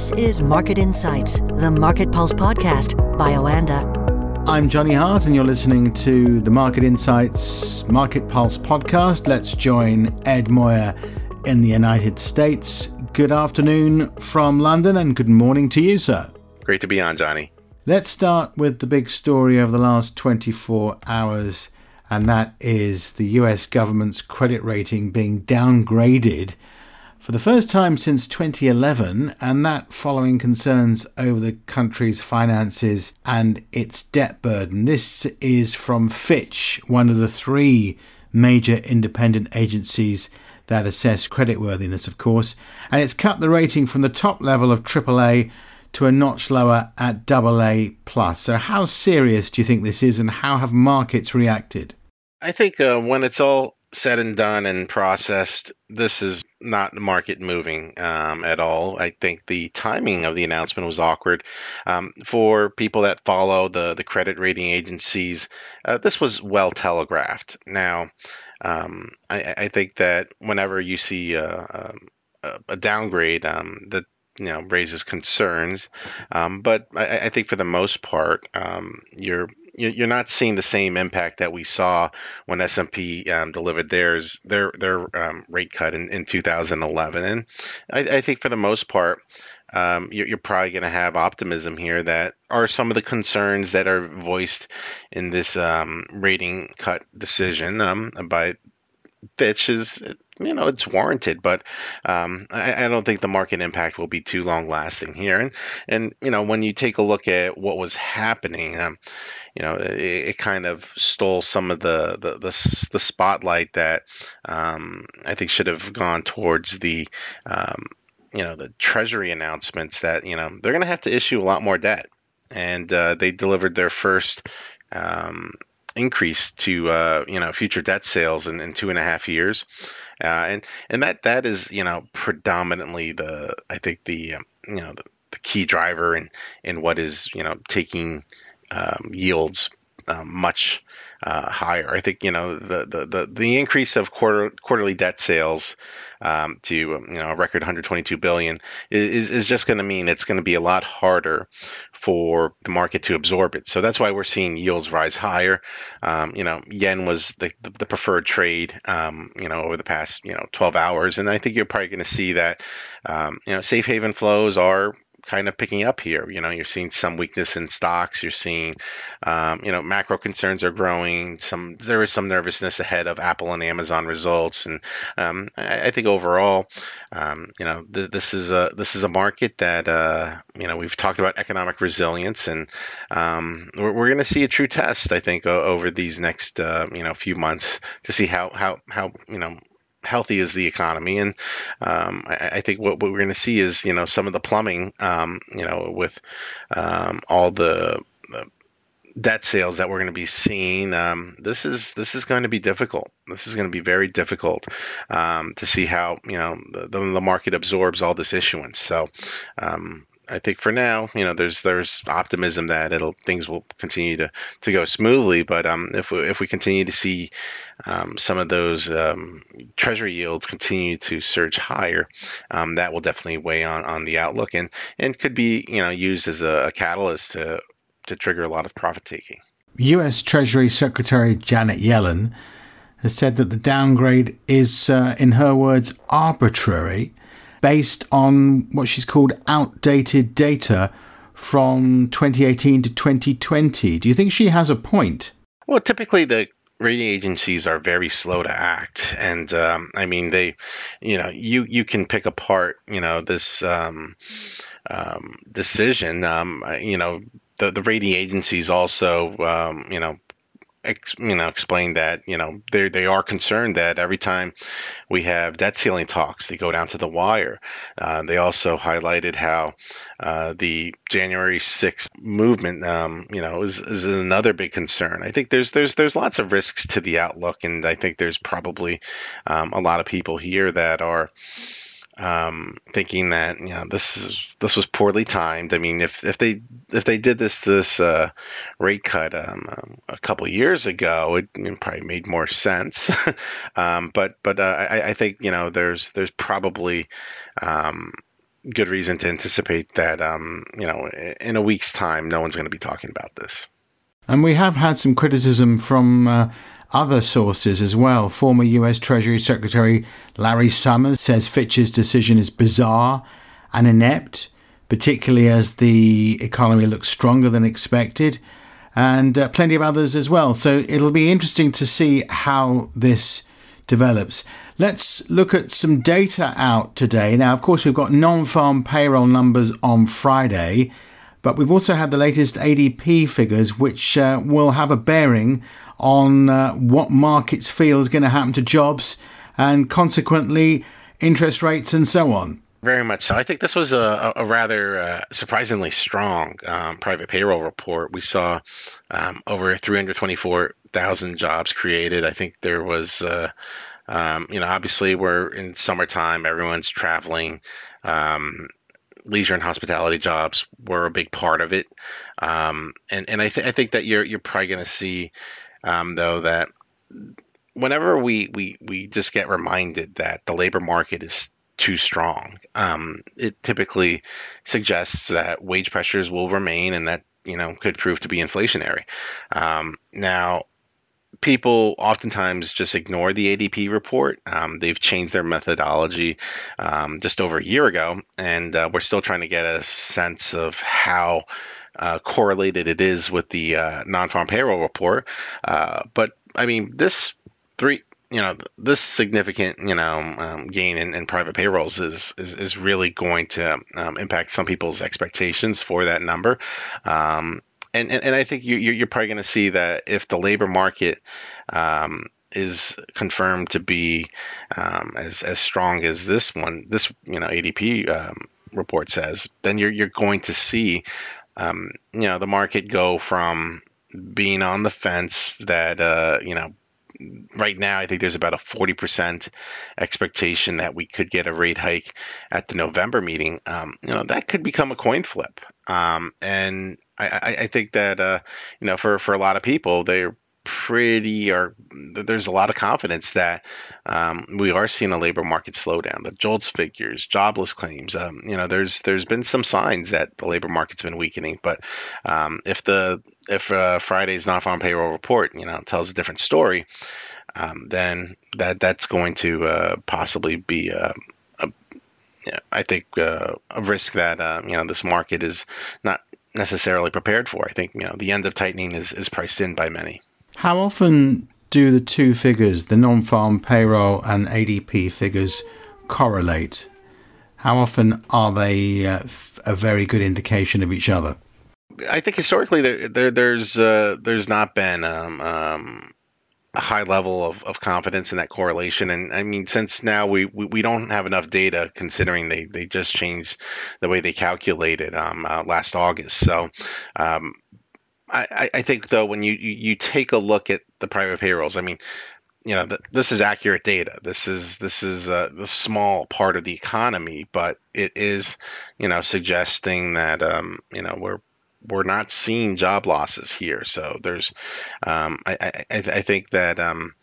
This is Market Insights, the Market Pulse podcast by Oanda. I'm Johnny Hart, and you're listening to the Market Insights Market Pulse podcast. Let's join Ed Moya in the United States. Good afternoon from London, and good morning to you, sir. Great to be on, Johnny. Let's start with the big story of the last 24 hours, and that is the US government's credit rating being downgraded for the first time since 2011, and that following concerns over the country's finances and its debt burden. This is from Fitch, one of the three major independent agencies that assess creditworthiness, of course, and it's cut the rating from the top level of AAA to a notch lower at AA. So, how serious do you think this is, and how have markets reacted? I think uh, when it's all said and done and processed, this is not market moving um, at all. I think the timing of the announcement was awkward um, for people that follow the the credit rating agencies. Uh, this was well telegraphed. Now, um, I, I, think that whenever you see a, a, a downgrade, um, that you know raises concerns. Um, but I, I, think for the most part, um, you're you're not seeing the same impact that we saw when S&P um, delivered theirs their their um, rate cut in, in 2011. And I, I, think for the most part, um, you're, you're, probably going to have optimism here that are some of the concerns that are voiced in this um, rating cut decision um, by Fitch is you know it's warranted, but um, I, I, don't think the market impact will be too long lasting here. And and you know when you take a look at what was happening, um, you know it, it, kind of stole some of the the the, the spotlight that um, I think should have gone towards the um, you know the Treasury announcements that you know they're going to have to issue a lot more debt, and uh, they delivered their first. Um, increase to uh, you know future debt sales in, in two and a half years, uh, and and that that is you know predominantly the I think the um, you know the, the, key driver in in what is you know taking um, yields um, much uh, higher. I think you know the, the the the increase of quarter quarterly debt sales um, to um, you know a record 122 billion is is just going to mean it's going to be a lot harder for the market to absorb it. So that's why we're seeing yields rise higher. Um, you know, yen was the, the, preferred trade, um, you know, over the past, you know, 12 hours. And I think you're probably going to see that, um, you know, safe haven flows are kind of picking up here. You know, you're seeing some weakness in stocks. You're seeing, um, you know, macro concerns are growing. Some there is some nervousness ahead of Apple and Amazon results, and um, I, I, think overall, um, you know, th- this is a this is a market that uh, you know we've talked about economic resilience, and um, we're, we're going to see a true test. I think o- over these next uh, you know few months to see how how how you know healthy is the economy. And um, I, I, think what, what we're going to see is, you know, some of the plumbing, um, you know, with um, all the, the, debt sales that we're going to be seeing. Um, this is this is going to be difficult. This is going to be very difficult um, to see how you know the, the, market absorbs all this issuance. So um, I think for now, you know, there's there's optimism that it'll things will continue to, to go smoothly. But um, if we, if we continue to see um, some of those um, treasury yields continue to surge higher, um, that will definitely weigh on, on the outlook and and could be you know used as a, a catalyst to to trigger a lot of profit taking. U.S. Treasury Secretary Janet Yellen has said that the downgrade is, uh, in her words, arbitrary based on what she's called outdated data from 2018 to 2020. Do you think she has a point? Well, typically the rating agencies are very slow to act, and um, I mean they, you know, you you can pick apart, you know, this um, um, decision. Um, you know, the the rating agencies also, um, you know, ex, you know explain that you know they they are concerned that every time we have debt ceiling talks, they go down to the wire. Uh, they also highlighted how uh, the January 6th movement, um, you know, is, is another big concern. I think there's there's there's lots of risks to the outlook, and I think there's probably um, a lot of people here that are um, thinking that you know this is this was poorly timed. I mean, if if they if they did this this uh, rate cut um, um a couple years ago, it, it, probably made more sense. um, but but uh, I, I, think you know there's there's probably um, good reason to anticipate that um, you know in a week's time, no one's going to be talking about this. And we have had some criticism from uh, other sources as well. Former US Treasury Secretary Larry Summers says Fitch's decision is bizarre and inept, particularly as the economy looks stronger than expected, and uh, plenty of others as well. So it'll be interesting to see how this develops. Let's look at some data out today. Now, of course, we've got non farm payroll numbers on Friday, but we've also had the latest ADP figures, which uh, will have a bearing on uh, what markets feel is going to happen to jobs and consequently interest rates and so on. Very much so. I think this was a, a rather uh, surprisingly strong um, private payroll report. We saw um, over 324,000 jobs created. I think there was, uh, um, you know, obviously we're in summertime, everyone's traveling. Um, leisure and hospitality jobs were a big part of it, um, and and I, th- I think that you're you're probably going to see um, though that whenever we, we we just get reminded that the labor market is too strong, um, it typically suggests that wage pressures will remain and that you know could prove to be inflationary. Um, now, people oftentimes just ignore the ADP report. Um, they've changed their methodology um, just over a year ago, and uh, we're still trying to get a sense of how uh, correlated it is with the uh, non-farm payroll report. Uh, but I mean, this three, you know, this significant, you know, um, gain in, in, private payrolls is, is, is really going to um, impact some people's expectations for that number. Um, and, and, and I think you, you're probably going to see that if the labor market um, is confirmed to be um, as as strong as this one, this you know ADP um, report says, then you're you're going to see um, you know, the market go from being on the fence that, uh, you know, right now I think there's about a 40% expectation that we could get a rate hike at the November meeting. Um, you know, that could become a coin flip. Um, and I, I, think that, uh, you know, for, for a lot of people, they're pretty or there's a lot of confidence that um, we are seeing a labor market slowdown. The JOLTS figures, jobless claims, um, you know, there's there's been some signs that the labor market's been weakening. But um, if the if uh, Friday's non-farm payroll report, you know, tells a different story, um, then that that's going to uh, possibly be you I think uh, a risk that uh, you know this market is not necessarily prepared for. I think you know the end of tightening is, is priced in by many. How often do the two figures, the non farm payroll and ADP figures, correlate? How often are they uh, a very good indication of each other? I think historically there, there there's uh, there's not been um, um, a high level of, of confidence in that correlation. And I mean, since now we, we, we don't have enough data considering they, they just changed the way they calculated um, uh, last August. So um, I, I think though when you, you, take a look at the private payrolls, I mean, you know, this is accurate data. This is this is a, the small part of the economy, but it is, you know, suggesting that um, you know we're we're not seeing job losses here. So there's, um, I, I, I think that um,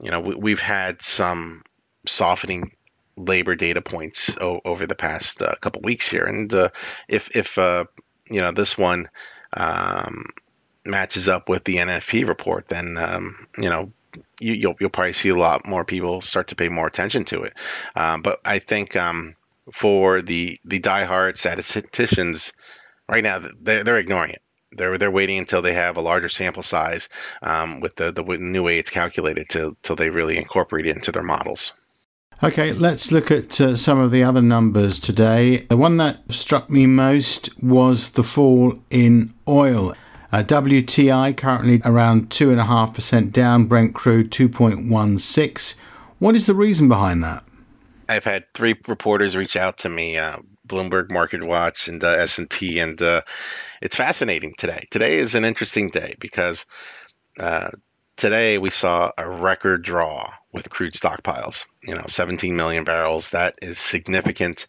you know we, have had some softening labor data points o- over the past uh, couple weeks here, and uh, if if uh, you know this one um, matches up with the NFP report, then um, you know you, will you'll, you'll probably see a lot more people start to pay more attention to it. Um, but I think um, for the the diehard statisticians, right now they're, they're ignoring it. They're they're waiting until they have a larger sample size um, with the the new way it's calculated to till they really incorporate it into their models. Okay, let's look at uh, some of the other numbers today. The one that struck me most was the fall in oil. Uh, WTI currently around 2.5% down, Brent crude 2.16. What is the reason behind that? I've had three reporters reach out to me, uh, Bloomberg Market Watch and uh, S&P, and uh, it's fascinating today. Today is an interesting day because uh, today we saw a record draw with crude stockpiles. You know, 17 million barrels. That is significant.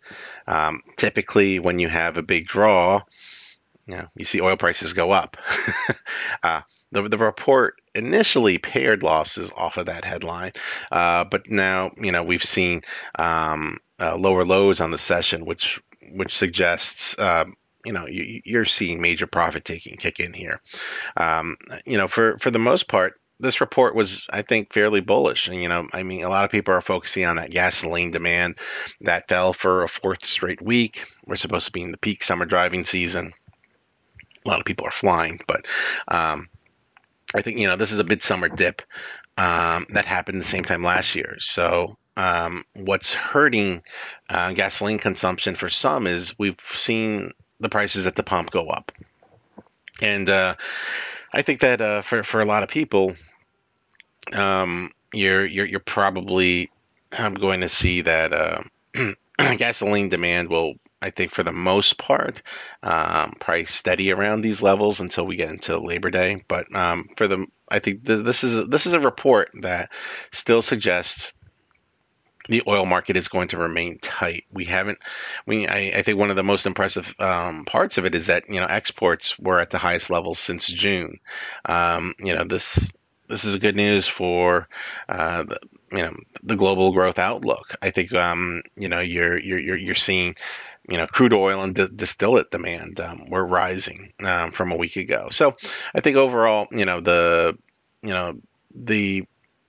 Um, typically, when you have a big draw, you know, you see oil prices go up. uh, the, the report initially pared losses off of that headline, uh, but now you know we've seen um, uh, lower lows on the session, which which suggests um, you know you, are seeing major profit taking kick in here. Um, you know, for for the most part, this report was, I think, fairly bullish. And, you know, I mean, a lot of people are focusing on that gasoline demand that fell for a fourth straight week. We're supposed to be in the peak summer driving season. A lot of people are flying, but um, I think, you know, this is a midsummer dip um, that happened the same time last year. So, um, what's hurting uh, gasoline consumption for some is we've seen the prices at the pump go up. And uh, I think that uh, for, for a lot of people, um, you're, you're, you're probably um, going to see that uh, gasoline demand will I think for the most part, um, probably steady around these levels until we get into Labor Day. But um, for the, I think th- this is a, this is a report that still suggests the oil market is going to remain tight. We haven't, we I, I think one of the most impressive um, parts of it is that you know exports were at the highest levels since June. Um, you know this this is good news for uh, the, you know the global growth outlook. I think um, you know you're you're you're seeing you know, crude oil and distillate demand um, were rising um, from a week ago. So I think overall, you know, the you know the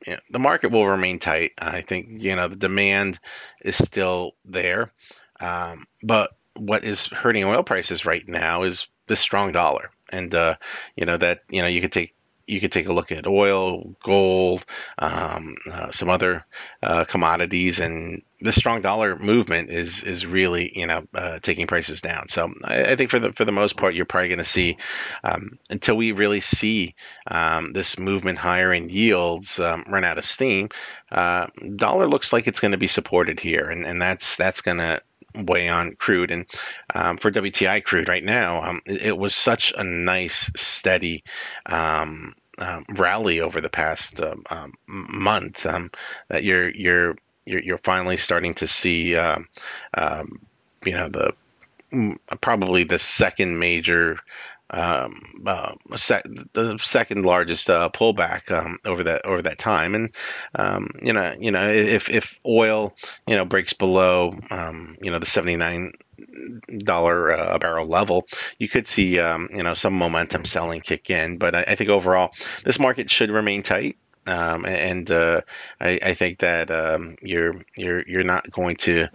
you know, the market will remain tight. I think you know the demand is still there, um, but what is hurting oil prices right now is the strong dollar, and uh, you know that you know you could take you could take a look at oil, gold, um, uh, some other uh, commodities, and the strong dollar movement is is really you know uh, taking prices down. So I, I, think for the for the most part, you're probably going to see um, until we really see um, this movement higher in yields um, run out of steam. Uh, dollar looks like it's going to be supported here, and and that's that's going to weigh on crude. And um, for WTI crude right now, um, it, it, was such a nice, steady um, um, rally over the past uh, um, month um, that you're you're you're finally starting to see you know the mm, probably the second major um, uh, sec- the second largest uh, pullback um, over that over that time, and um, you know, you know, if if oil you know breaks below um, you know the seventy nine dollar uh, a barrel level, you could see um, you know some momentum selling kick in. But I, I think overall, this market should remain tight. Um, and uh, I, I, think that um, you're you're you're not going to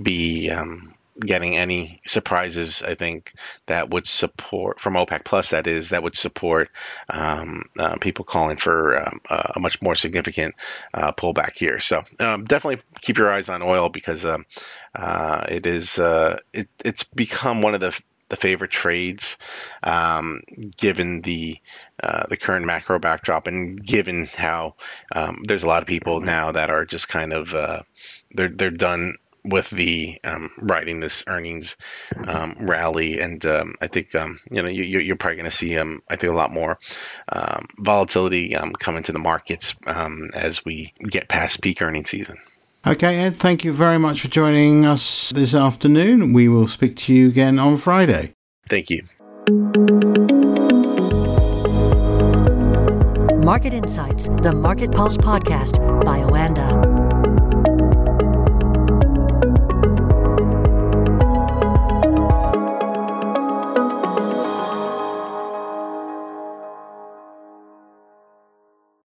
be um, getting any surprises. I think that would support from OPEC Plus. That is that would support um, uh, people calling for um, a much more significant uh, pullback here. So um, definitely keep your eyes on oil because um, uh, it is uh, it, it's become one of the the favorite trades, um, given the uh, the current macro backdrop, and given how um, there's a lot of people now that are just kind of uh, they're they're done with the um, riding this earnings um, rally, and um, I think um, you know you, are probably going to see um, I think a lot more um, volatility come into the markets as we get past peak earning season. Okay, Ed, thank you very much for joining us this afternoon. We will speak to you again on Friday. Thank you. Market Insights, the Market Pulse podcast by Oanda.